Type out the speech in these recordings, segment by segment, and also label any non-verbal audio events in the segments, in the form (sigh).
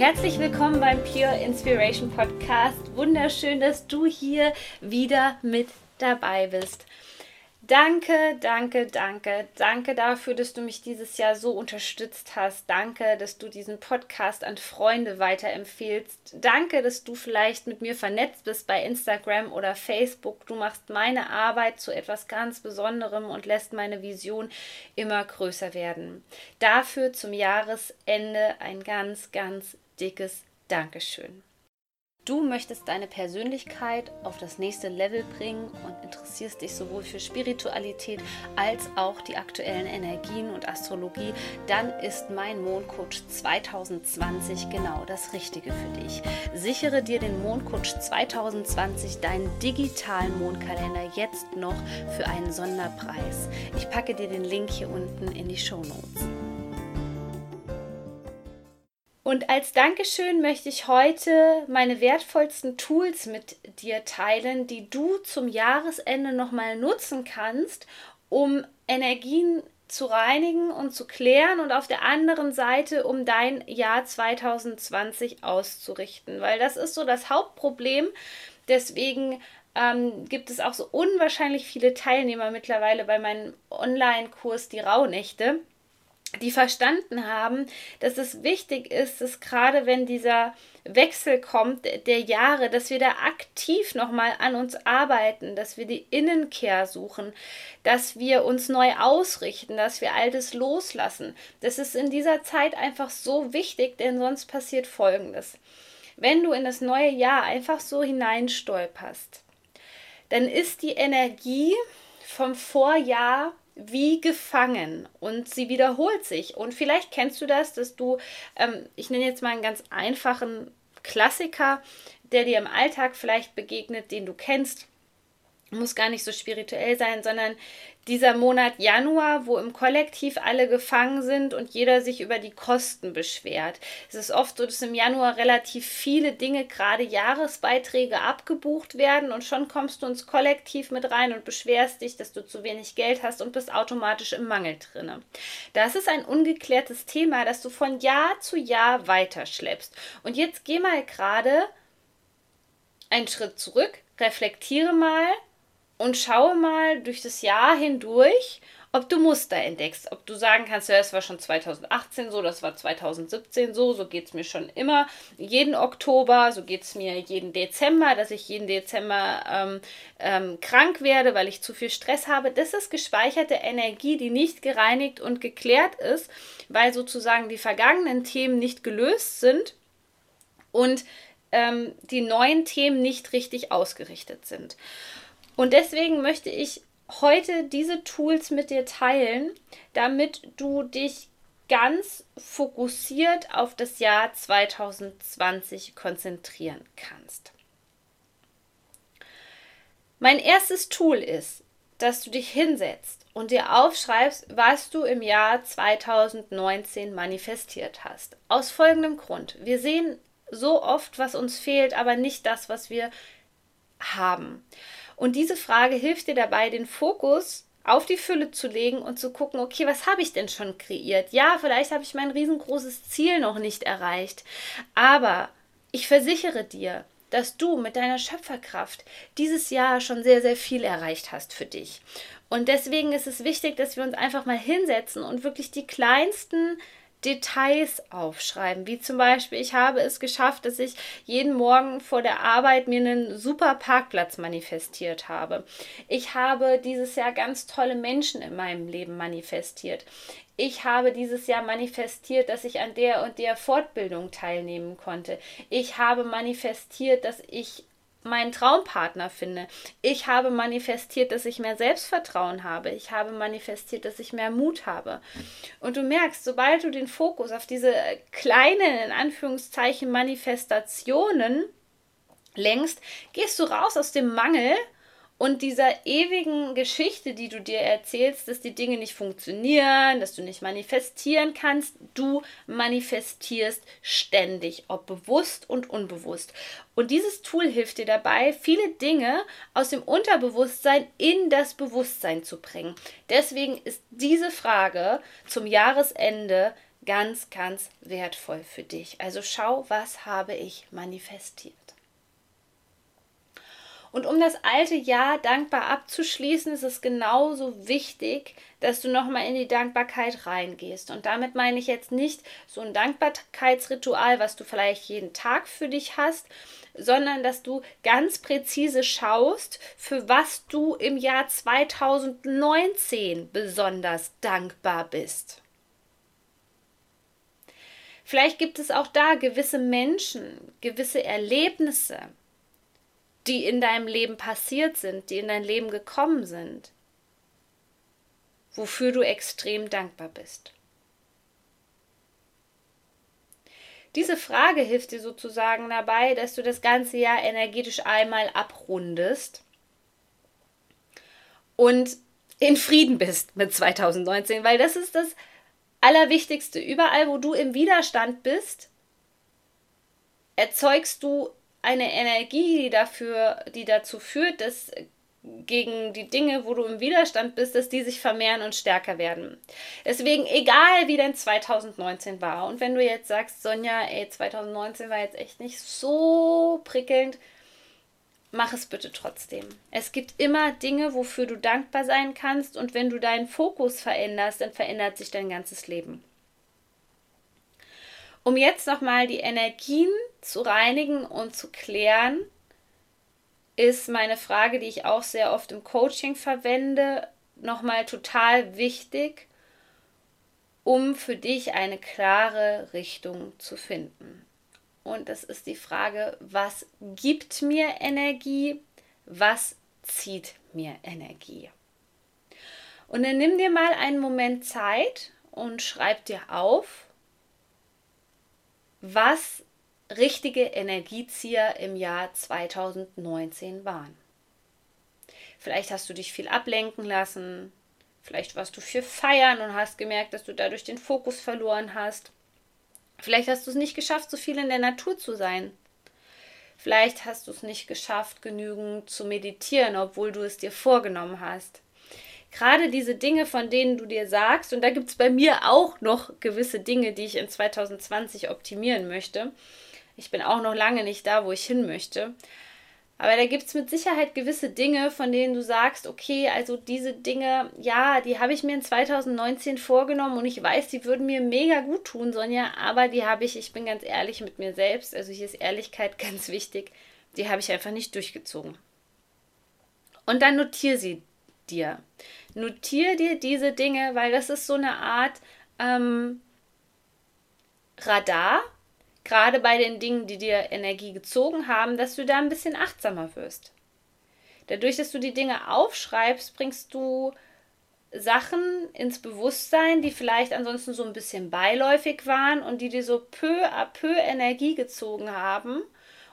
Herzlich willkommen beim Pure Inspiration Podcast. Wunderschön, dass du hier wieder mit dabei bist. Danke, danke, danke, danke dafür, dass du mich dieses Jahr so unterstützt hast. Danke, dass du diesen Podcast an Freunde weiterempfehlst. Danke, dass du vielleicht mit mir vernetzt bist bei Instagram oder Facebook. Du machst meine Arbeit zu etwas ganz Besonderem und lässt meine Vision immer größer werden. Dafür zum Jahresende ein ganz, ganz dickes Dankeschön. Du möchtest deine Persönlichkeit auf das nächste Level bringen und interessierst dich sowohl für Spiritualität als auch die aktuellen Energien und Astrologie, dann ist mein Mondcoach 2020 genau das Richtige für dich. Sichere dir den Mondcoach 2020, deinen digitalen Mondkalender, jetzt noch für einen Sonderpreis. Ich packe dir den Link hier unten in die Show Notes. Und als Dankeschön möchte ich heute meine wertvollsten Tools mit dir teilen, die du zum Jahresende nochmal nutzen kannst, um Energien zu reinigen und zu klären und auf der anderen Seite, um dein Jahr 2020 auszurichten. Weil das ist so das Hauptproblem. Deswegen ähm, gibt es auch so unwahrscheinlich viele Teilnehmer mittlerweile bei meinem Online-Kurs Die Rauhnächte die verstanden haben, dass es wichtig ist, dass gerade wenn dieser Wechsel kommt der Jahre, dass wir da aktiv nochmal an uns arbeiten, dass wir die Innenkehr suchen, dass wir uns neu ausrichten, dass wir Altes loslassen. Das ist in dieser Zeit einfach so wichtig, denn sonst passiert Folgendes. Wenn du in das neue Jahr einfach so hineinstolperst, dann ist die Energie vom Vorjahr wie gefangen und sie wiederholt sich. Und vielleicht kennst du das, dass du, ähm, ich nenne jetzt mal einen ganz einfachen Klassiker, der dir im Alltag vielleicht begegnet, den du kennst muss gar nicht so spirituell sein, sondern dieser Monat Januar, wo im Kollektiv alle gefangen sind und jeder sich über die Kosten beschwert. Es ist oft so, dass im Januar relativ viele Dinge, gerade Jahresbeiträge, abgebucht werden und schon kommst du ins Kollektiv mit rein und beschwerst dich, dass du zu wenig Geld hast und bist automatisch im Mangel drinne. Das ist ein ungeklärtes Thema, das du von Jahr zu Jahr weiterschleppst. Und jetzt geh mal gerade einen Schritt zurück, reflektiere mal, und schaue mal durch das Jahr hindurch, ob du Muster entdeckst. Ob du sagen kannst, ja, das war schon 2018 so, das war 2017 so, so geht es mir schon immer. Jeden Oktober, so geht es mir jeden Dezember, dass ich jeden Dezember ähm, ähm, krank werde, weil ich zu viel Stress habe. Das ist gespeicherte Energie, die nicht gereinigt und geklärt ist, weil sozusagen die vergangenen Themen nicht gelöst sind und ähm, die neuen Themen nicht richtig ausgerichtet sind. Und deswegen möchte ich heute diese Tools mit dir teilen, damit du dich ganz fokussiert auf das Jahr 2020 konzentrieren kannst. Mein erstes Tool ist, dass du dich hinsetzt und dir aufschreibst, was du im Jahr 2019 manifestiert hast. Aus folgendem Grund. Wir sehen so oft, was uns fehlt, aber nicht das, was wir haben. Und diese Frage hilft dir dabei, den Fokus auf die Fülle zu legen und zu gucken, okay, was habe ich denn schon kreiert? Ja, vielleicht habe ich mein riesengroßes Ziel noch nicht erreicht, aber ich versichere dir, dass du mit deiner Schöpferkraft dieses Jahr schon sehr, sehr viel erreicht hast für dich. Und deswegen ist es wichtig, dass wir uns einfach mal hinsetzen und wirklich die kleinsten Details aufschreiben, wie zum Beispiel, ich habe es geschafft, dass ich jeden Morgen vor der Arbeit mir einen super Parkplatz manifestiert habe. Ich habe dieses Jahr ganz tolle Menschen in meinem Leben manifestiert. Ich habe dieses Jahr manifestiert, dass ich an der und der Fortbildung teilnehmen konnte. Ich habe manifestiert, dass ich meinen Traumpartner finde. Ich habe manifestiert, dass ich mehr Selbstvertrauen habe. Ich habe manifestiert, dass ich mehr Mut habe. Und du merkst, sobald du den Fokus auf diese kleinen, in Anführungszeichen, Manifestationen lenkst, gehst du raus aus dem Mangel und dieser ewigen Geschichte, die du dir erzählst, dass die Dinge nicht funktionieren, dass du nicht manifestieren kannst, du manifestierst ständig, ob bewusst und unbewusst. Und dieses Tool hilft dir dabei, viele Dinge aus dem Unterbewusstsein in das Bewusstsein zu bringen. Deswegen ist diese Frage zum Jahresende ganz, ganz wertvoll für dich. Also schau, was habe ich manifestiert. Und um das alte Jahr dankbar abzuschließen, ist es genauso wichtig, dass du nochmal in die Dankbarkeit reingehst. Und damit meine ich jetzt nicht so ein Dankbarkeitsritual, was du vielleicht jeden Tag für dich hast, sondern dass du ganz präzise schaust, für was du im Jahr 2019 besonders dankbar bist. Vielleicht gibt es auch da gewisse Menschen, gewisse Erlebnisse, die in deinem Leben passiert sind, die in dein Leben gekommen sind, wofür du extrem dankbar bist. Diese Frage hilft dir sozusagen dabei, dass du das ganze Jahr energetisch einmal abrundest und in Frieden bist mit 2019, weil das ist das Allerwichtigste. Überall, wo du im Widerstand bist, erzeugst du eine Energie, die dafür, die dazu führt, dass gegen die Dinge, wo du im Widerstand bist, dass die sich vermehren und stärker werden. Deswegen, egal wie dein 2019 war, und wenn du jetzt sagst, Sonja, ey, 2019 war jetzt echt nicht so prickelnd, mach es bitte trotzdem. Es gibt immer Dinge, wofür du dankbar sein kannst, und wenn du deinen Fokus veränderst, dann verändert sich dein ganzes Leben. Um jetzt nochmal die Energien zu reinigen und zu klären, ist meine Frage, die ich auch sehr oft im Coaching verwende, nochmal total wichtig, um für dich eine klare Richtung zu finden. Und das ist die Frage, was gibt mir Energie, was zieht mir Energie. Und dann nimm dir mal einen Moment Zeit und schreib dir auf, was richtige Energiezieher im Jahr 2019 waren. Vielleicht hast du dich viel ablenken lassen, vielleicht warst du viel feiern und hast gemerkt, dass du dadurch den Fokus verloren hast. Vielleicht hast du es nicht geschafft, so viel in der Natur zu sein. Vielleicht hast du es nicht geschafft, genügend zu meditieren, obwohl du es dir vorgenommen hast gerade diese Dinge, von denen du dir sagst, und da gibt es bei mir auch noch gewisse Dinge, die ich in 2020 optimieren möchte. Ich bin auch noch lange nicht da, wo ich hin möchte. Aber da gibt es mit Sicherheit gewisse Dinge, von denen du sagst, okay, also diese Dinge, ja, die habe ich mir in 2019 vorgenommen und ich weiß, die würden mir mega gut tun, Sonja, aber die habe ich, ich bin ganz ehrlich mit mir selbst, also hier ist Ehrlichkeit (laughs) ganz wichtig, die habe ich einfach nicht durchgezogen. Und dann notiere sie dir. Notier dir diese Dinge, weil das ist so eine Art ähm, Radar, gerade bei den Dingen, die dir Energie gezogen haben, dass du da ein bisschen achtsamer wirst. Dadurch, dass du die Dinge aufschreibst, bringst du Sachen ins Bewusstsein, die vielleicht ansonsten so ein bisschen beiläufig waren und die dir so peu à peu Energie gezogen haben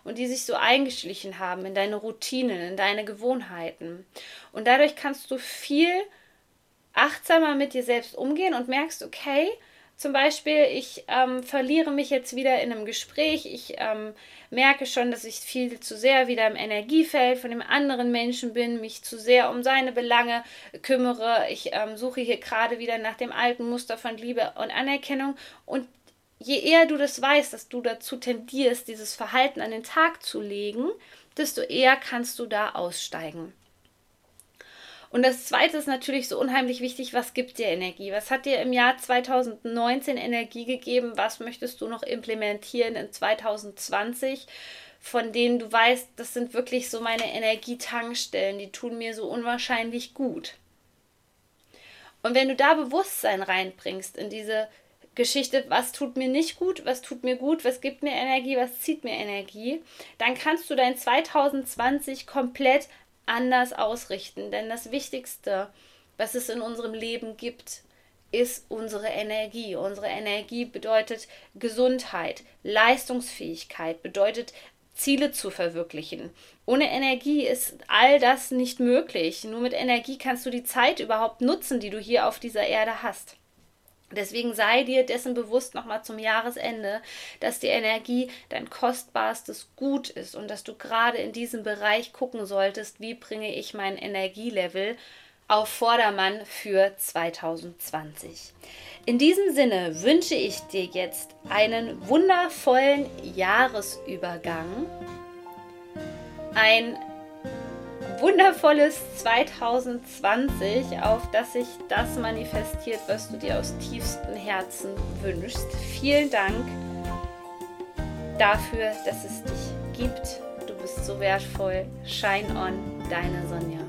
und die sich so eingeschlichen haben in deine Routinen, in deine Gewohnheiten. Und dadurch kannst du viel achtsamer mit dir selbst umgehen und merkst, okay, zum Beispiel, ich ähm, verliere mich jetzt wieder in einem Gespräch. Ich ähm, merke schon, dass ich viel zu sehr wieder im Energiefeld von dem anderen Menschen bin, mich zu sehr um seine Belange kümmere. Ich ähm, suche hier gerade wieder nach dem alten Muster von Liebe und Anerkennung. Und je eher du das weißt, dass du dazu tendierst, dieses Verhalten an den Tag zu legen, desto eher kannst du da aussteigen. Und das zweite ist natürlich so unheimlich wichtig, was gibt dir Energie? Was hat dir im Jahr 2019 Energie gegeben? Was möchtest du noch implementieren in 2020? Von denen du weißt, das sind wirklich so meine Energietankstellen, die tun mir so unwahrscheinlich gut. Und wenn du da Bewusstsein reinbringst in diese Geschichte, was tut mir nicht gut, was tut mir gut, was gibt mir Energie, was zieht mir Energie, dann kannst du dein 2020 komplett anders ausrichten. Denn das Wichtigste, was es in unserem Leben gibt, ist unsere Energie. Unsere Energie bedeutet Gesundheit, Leistungsfähigkeit, bedeutet Ziele zu verwirklichen. Ohne Energie ist all das nicht möglich. Nur mit Energie kannst du die Zeit überhaupt nutzen, die du hier auf dieser Erde hast. Deswegen sei dir dessen bewusst nochmal zum Jahresende, dass die Energie dein kostbarstes Gut ist und dass du gerade in diesem Bereich gucken solltest, wie bringe ich mein Energielevel auf Vordermann für 2020. In diesem Sinne wünsche ich dir jetzt einen wundervollen Jahresübergang, ein wundervolles 2020, auf das sich das manifestiert, was du dir aus tiefstem Herzen wünschst. Vielen Dank dafür, dass es dich gibt. Du bist so wertvoll. Shine on, deine Sonja.